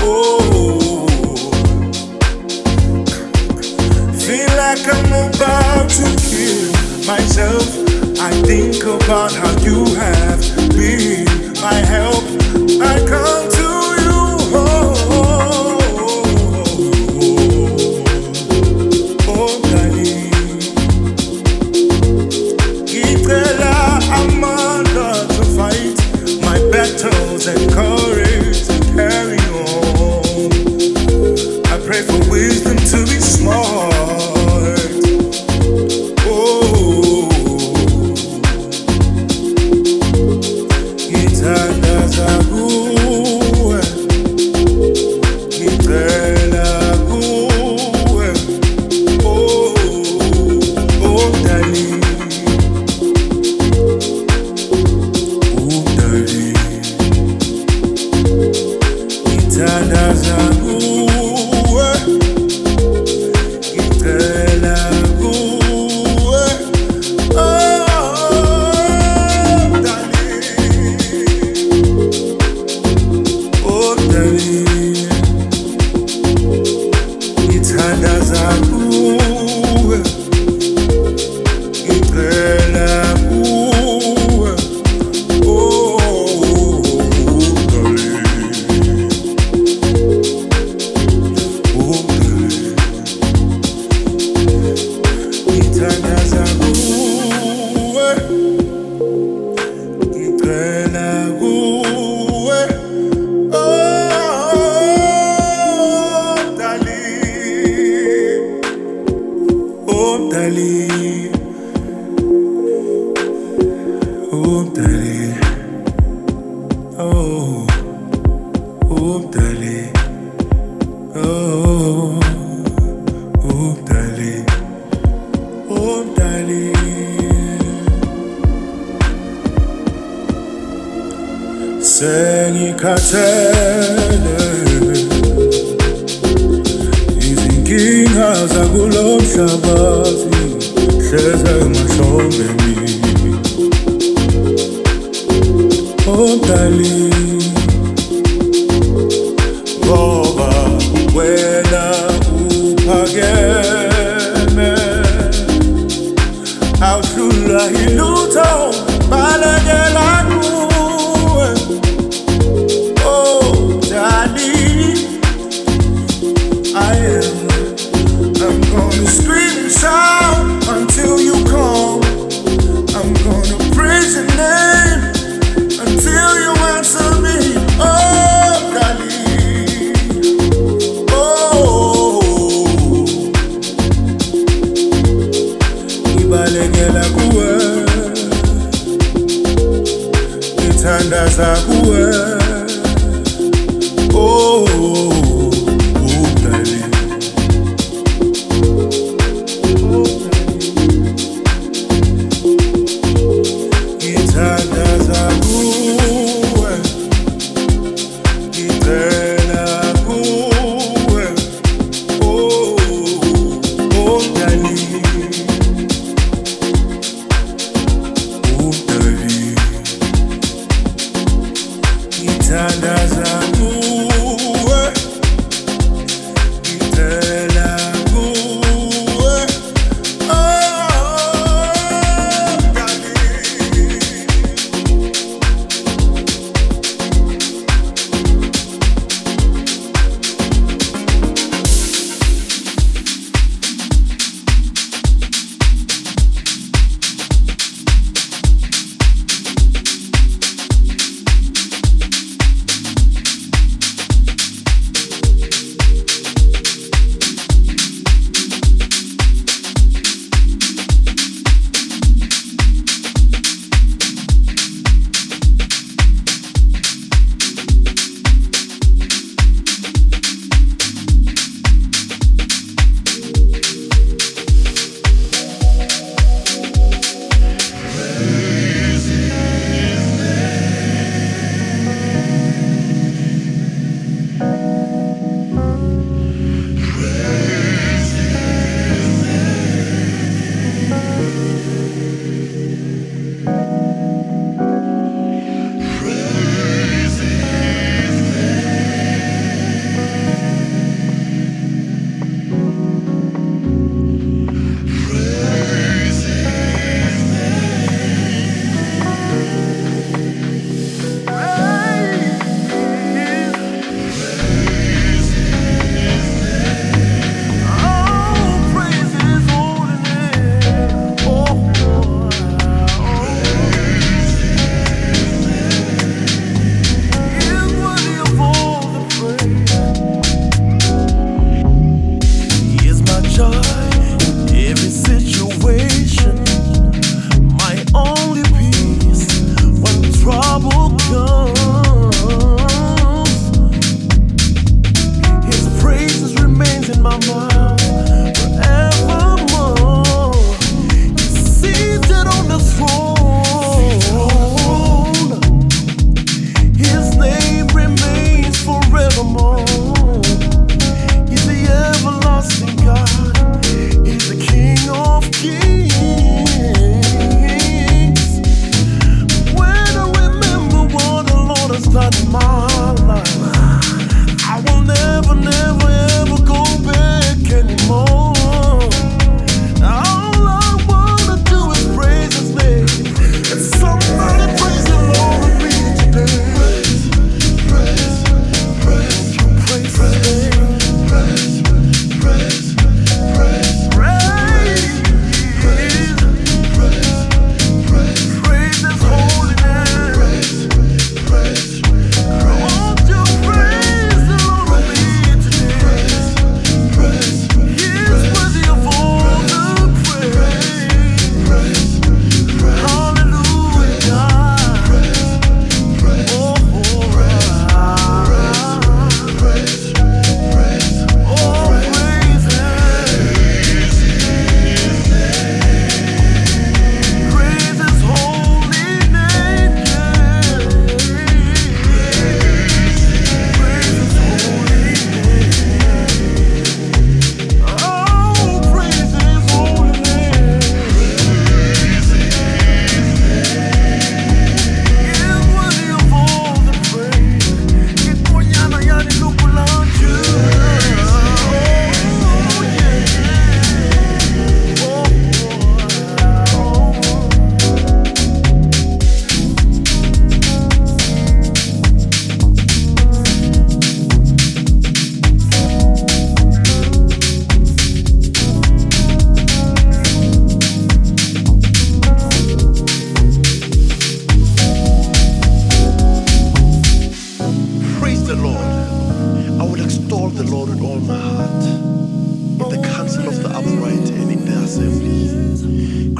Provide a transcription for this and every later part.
Oh, feel like I'm about to kill myself. I think about how you have been my help. I come. and come.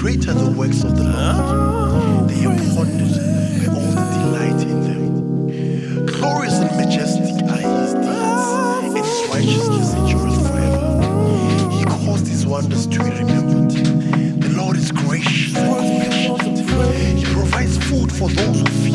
Great are the works of the Lord, they are abundant by all the delight in them. Glorious and majestic are his deeds, and his righteousness endureth forever. He caused his wonders to be remembered. The Lord is gracious and compassionate. He provides food for those who fear.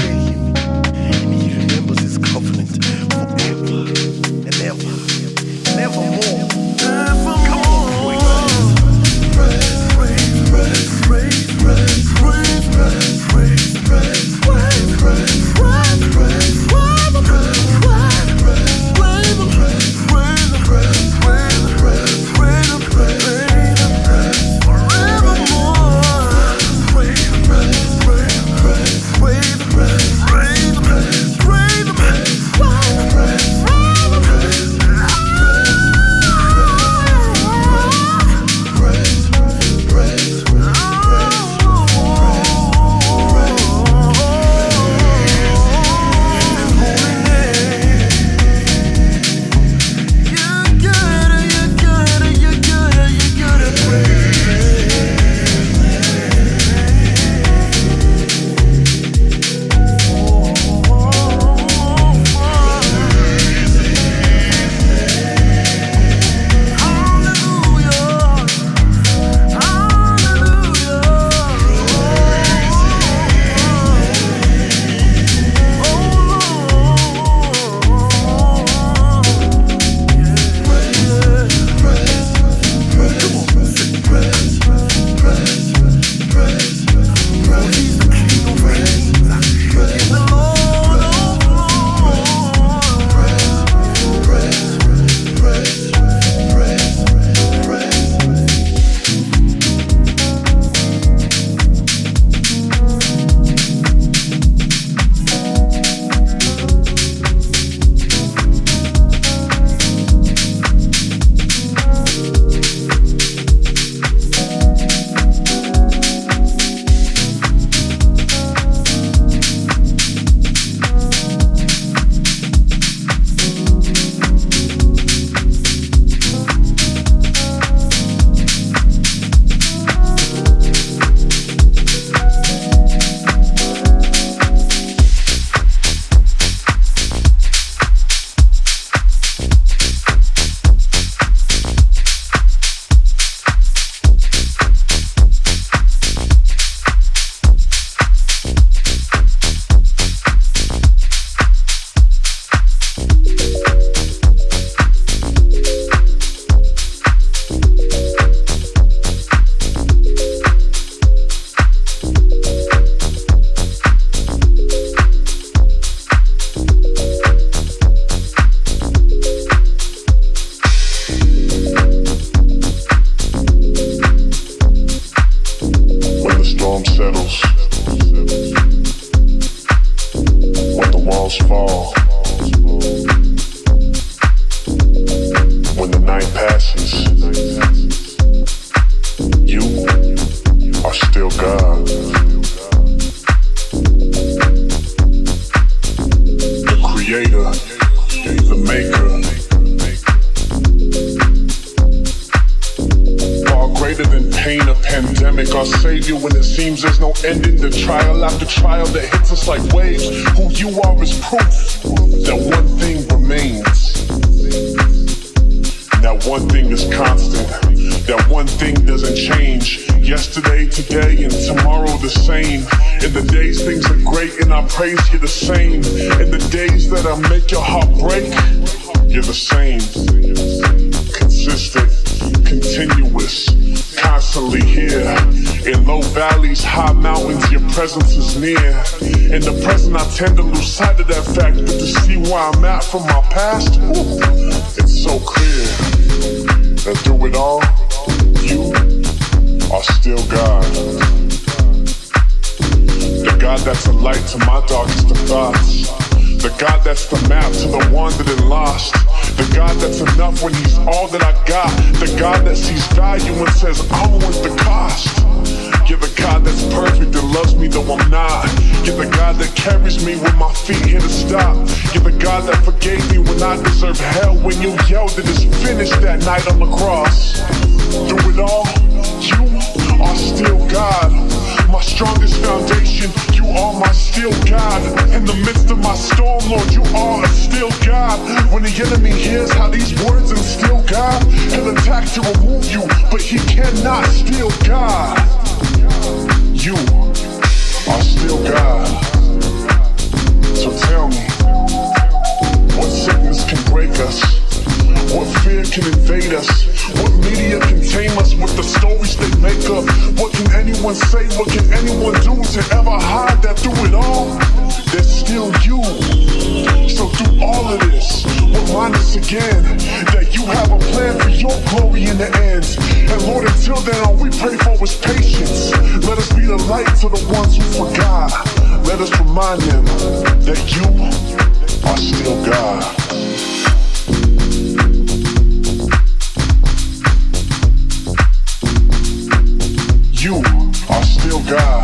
I praise you the same. In the days that I make your heart break, you're the same. Consistent, continuous, constantly here. In low valleys, high mountains, your presence is near. In the present, I tend to lose sight of that fact, but to see where I'm at from my past, it's so clear that through it all, you are still God. The God that's a light to my darkest of thoughts. The God that's the map to the wandered and lost. The God that's enough when He's all that I got. The God that sees value and says, I'm worth the cost. You're the God that's perfect that loves me though I'm not. You're the God that carries me when my feet hit a stop. You're the God that forgave me when I deserved hell. When you yelled that it's finished that night on the cross. Through it all, you are still God. My strongest foundation, you are my still God. In the midst of my storm, Lord, you are a still God. When the enemy hears how these words instill God, he'll attack to remove you, but he cannot steal God. You are still God. So tell me, what sickness can break us? What fear can invade us? What media can tame us with the stories they make up? What can anyone say? What can anyone do to ever hide that through it all? There's still you. So through all of this, remind us again that you have a plan for your glory in the end. And Lord, until then, all we pray for is patience. Let us be the light to the ones who forgot. Let us remind them that you are still God. You are still God.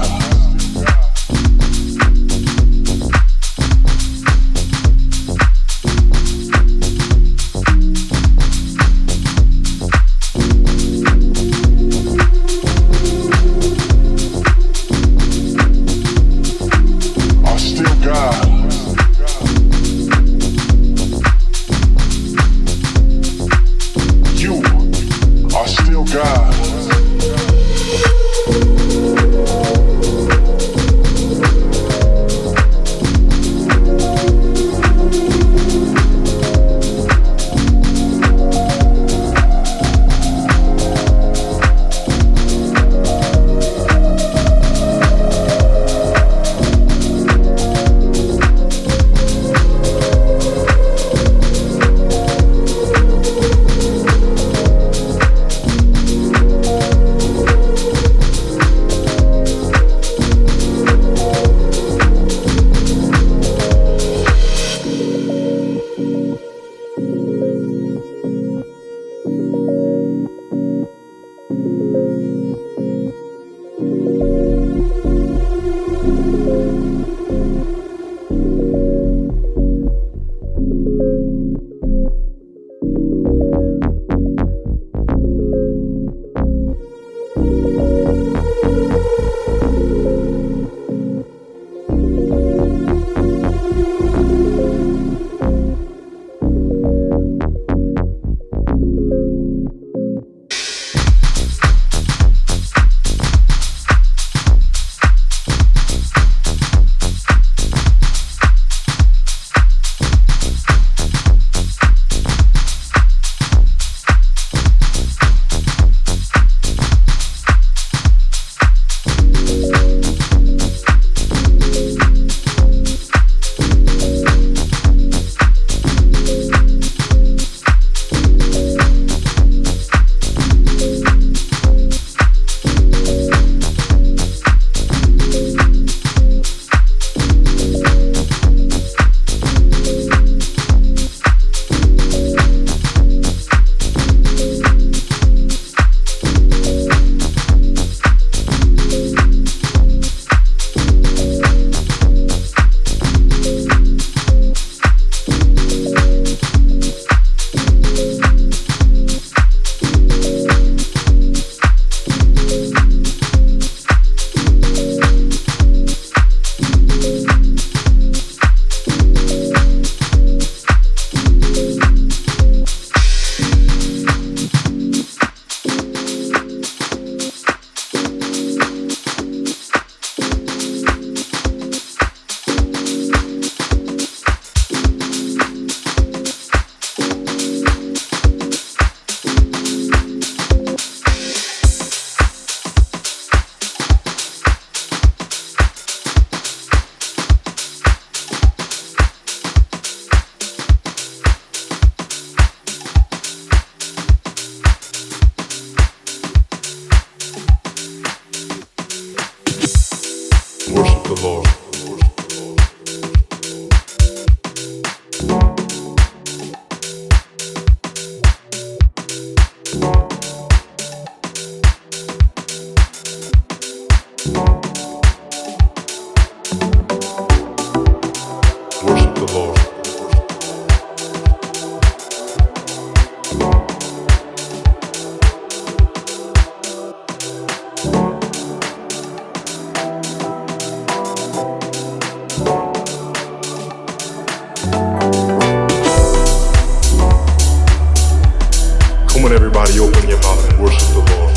Everybody open your mouth and worship the Lord.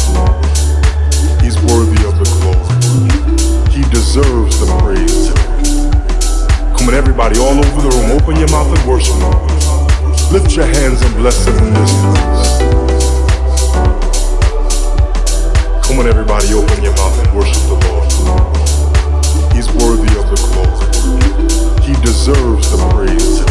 He's worthy of the glory. He deserves the praise. Come on, everybody, all over the room, open your mouth and worship Him. Lift your hands and bless Him in this place. Come on, everybody, open your mouth and worship the Lord. He's worthy of the glory. He deserves the praise.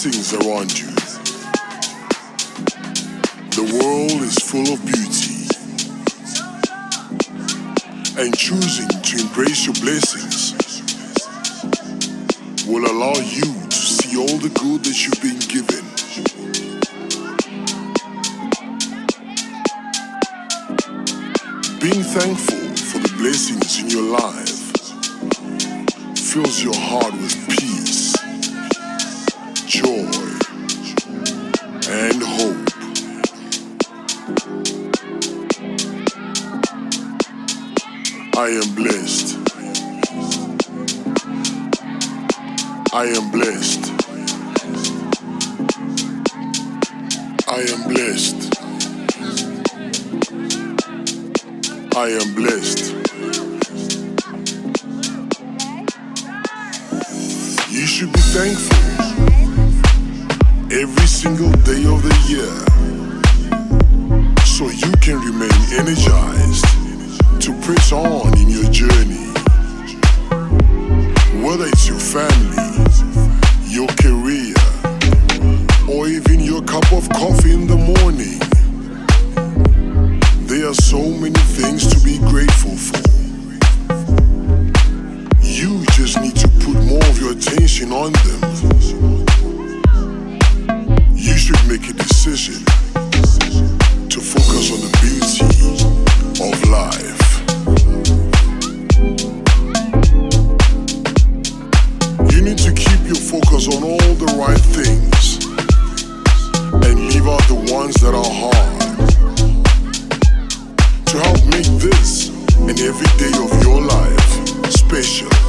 Blessings around you. The world is full of beauty. And choosing to embrace your blessings will allow you to see all the good that you've been given. Being thankful I am blessed. I am blessed. I am blessed. You should be thankful every single day of the year so you can remain energized to press on in your journey. Whether it's your family, your career, or even your cup of coffee in the morning. There are so many things to be grateful for. You just need to put more of your attention on them. You should make a decision to focus on the beauty of life. Focus on all the right things and leave out the ones that are hard to help make this and every day of your life special.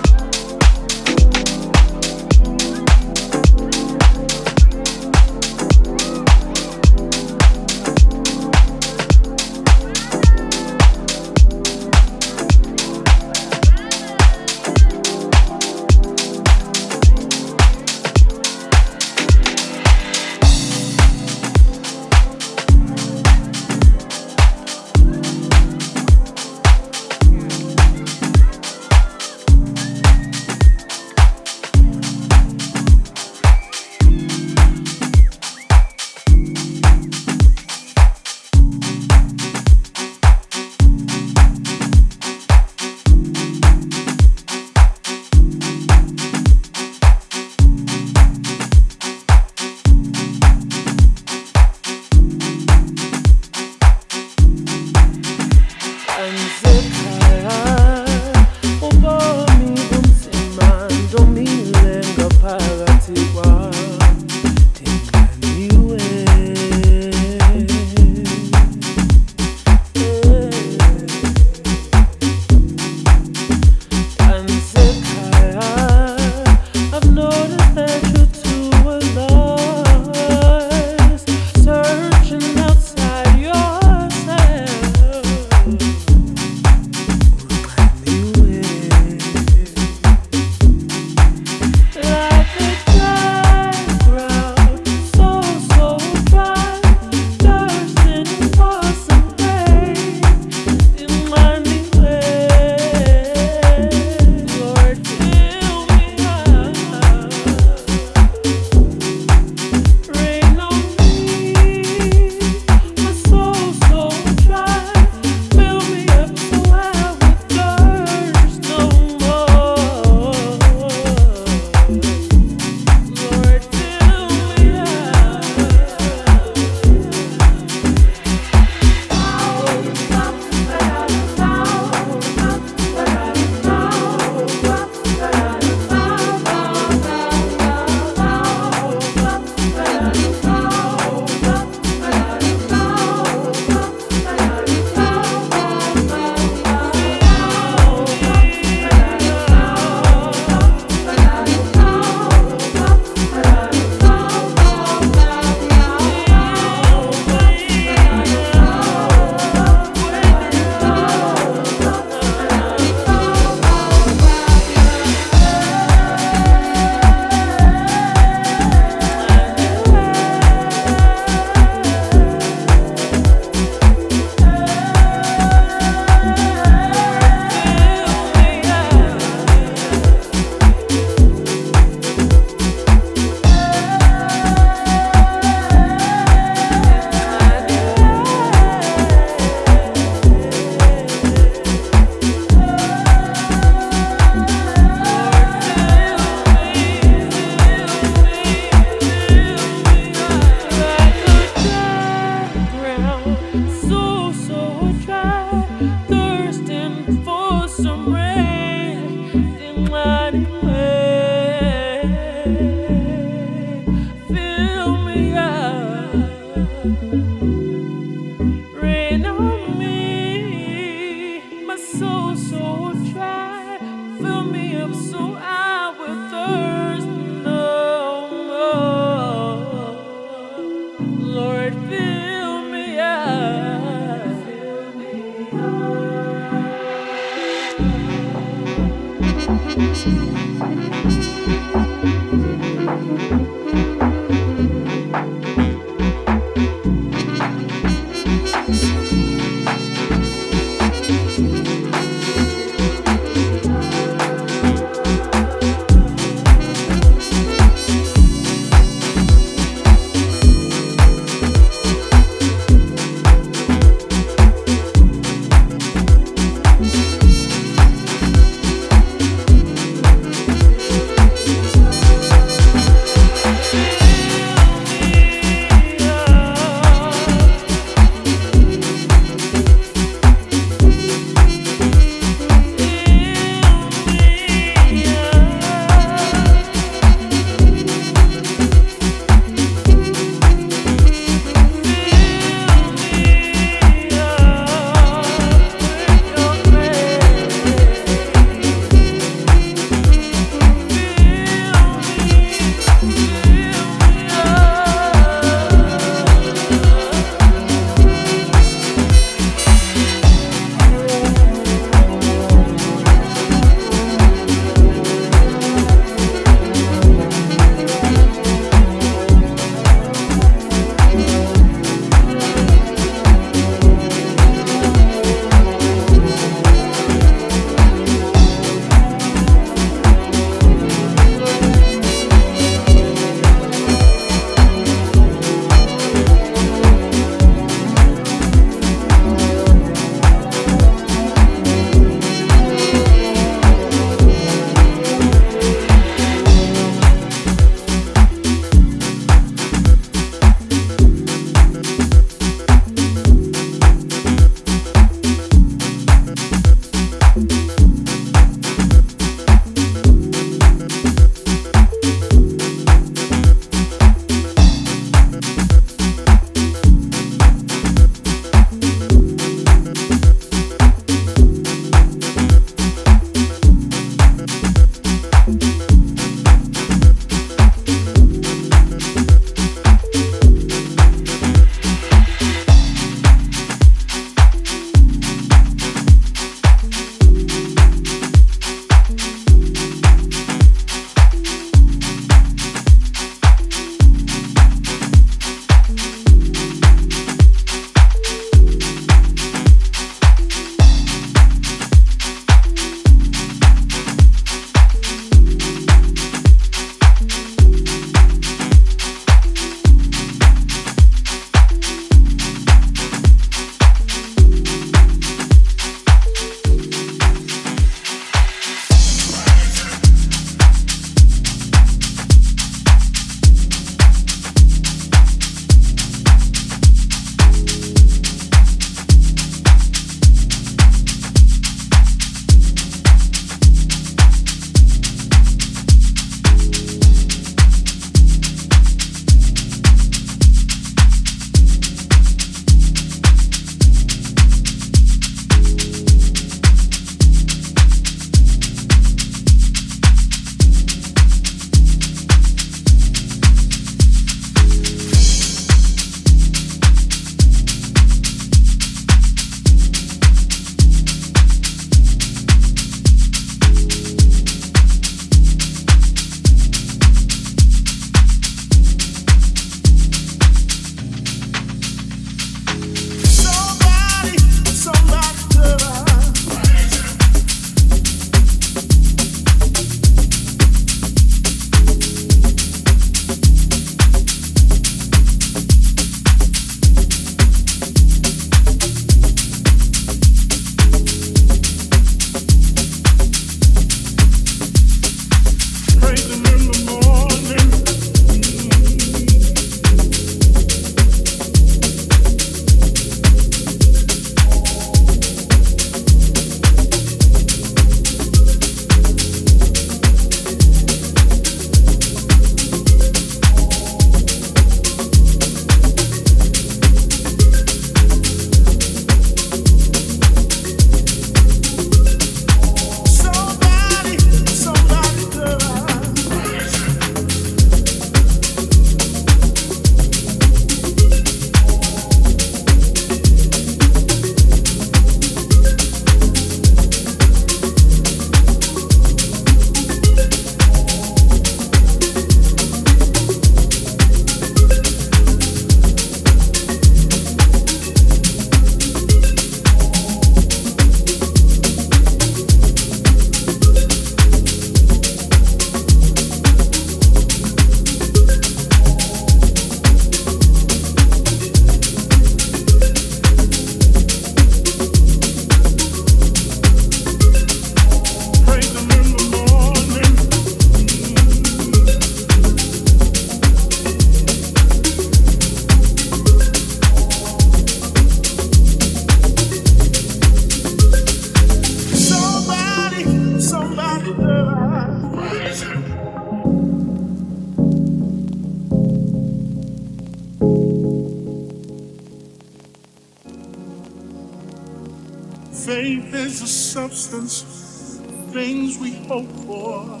distance, things we hope for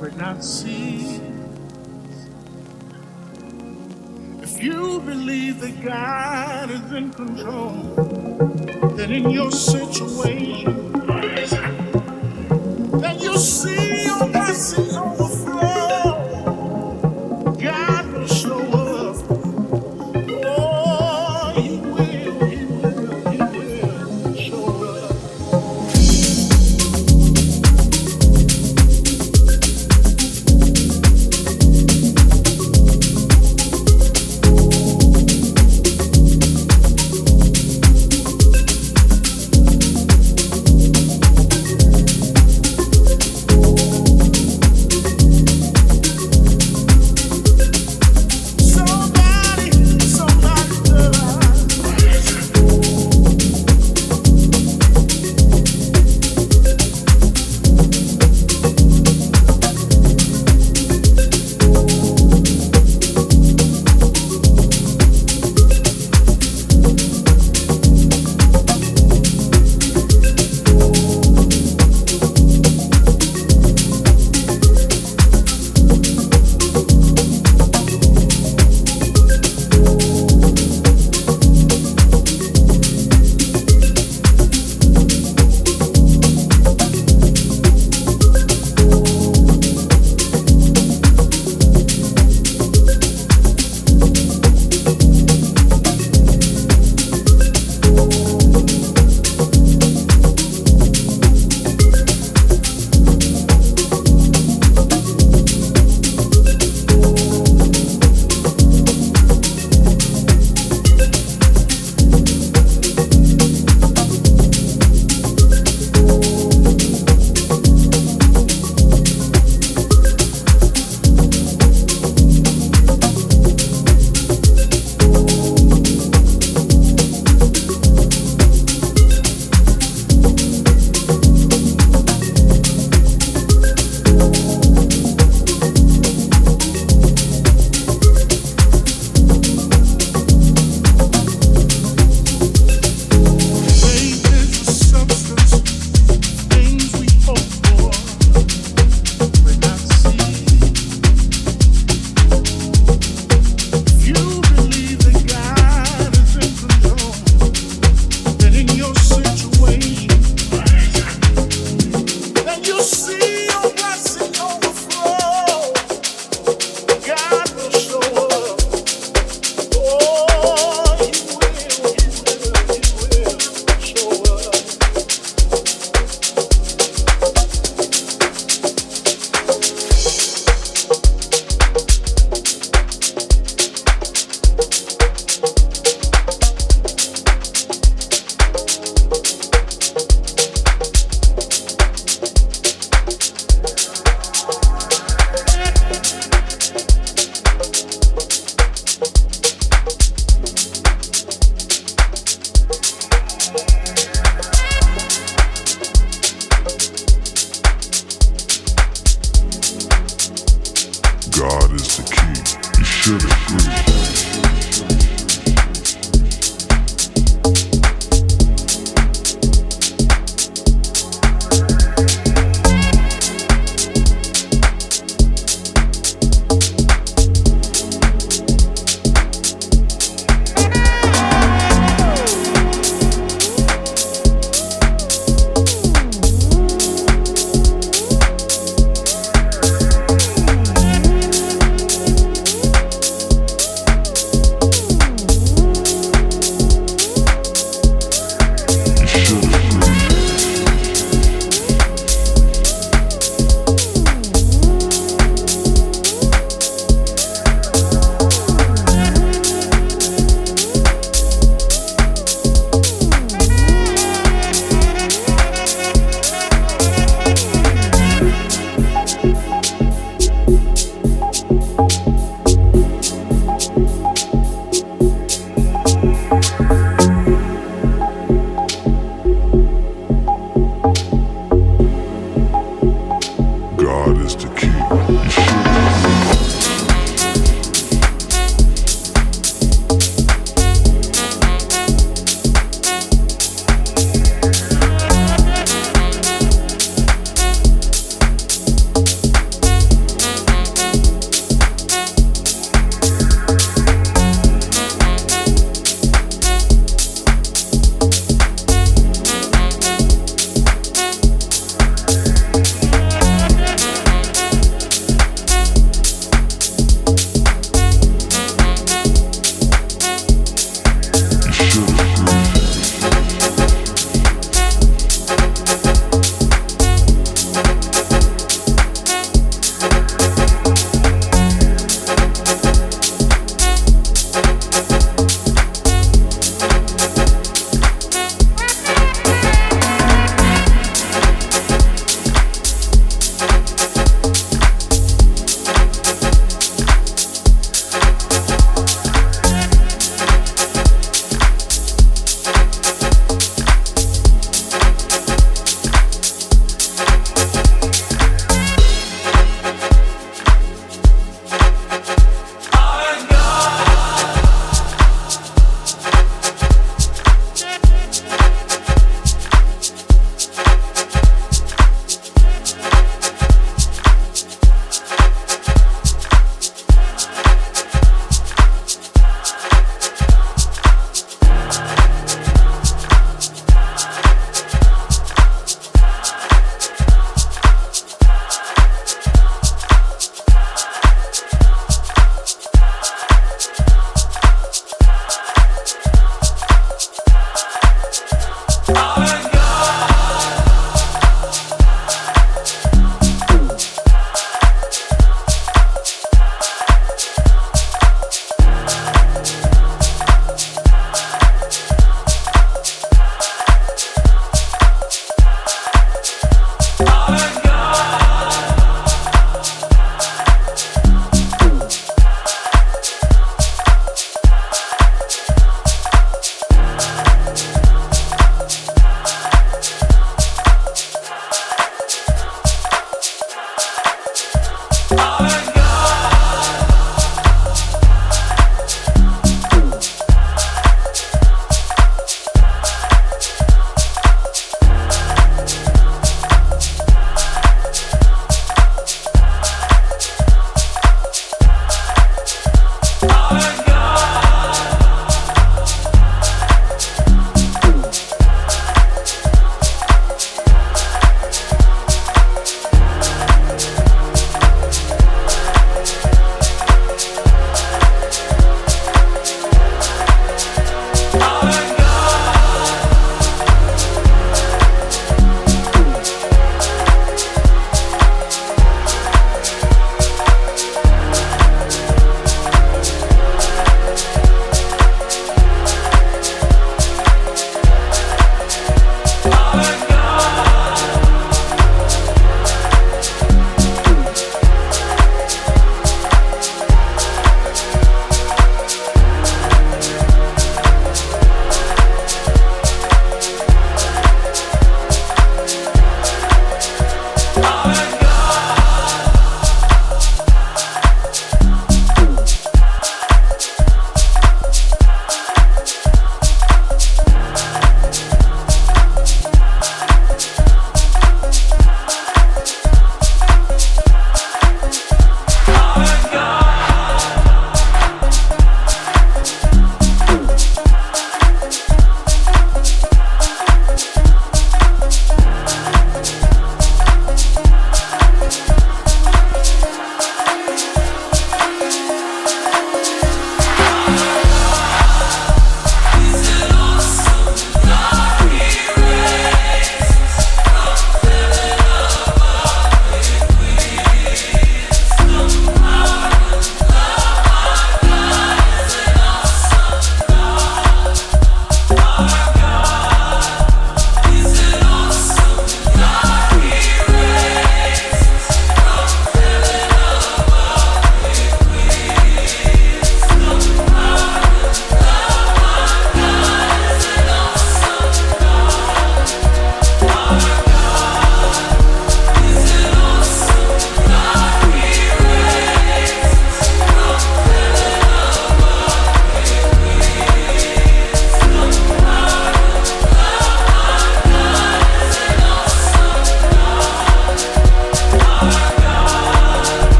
but not see. If you believe that God is in control, then in your situation,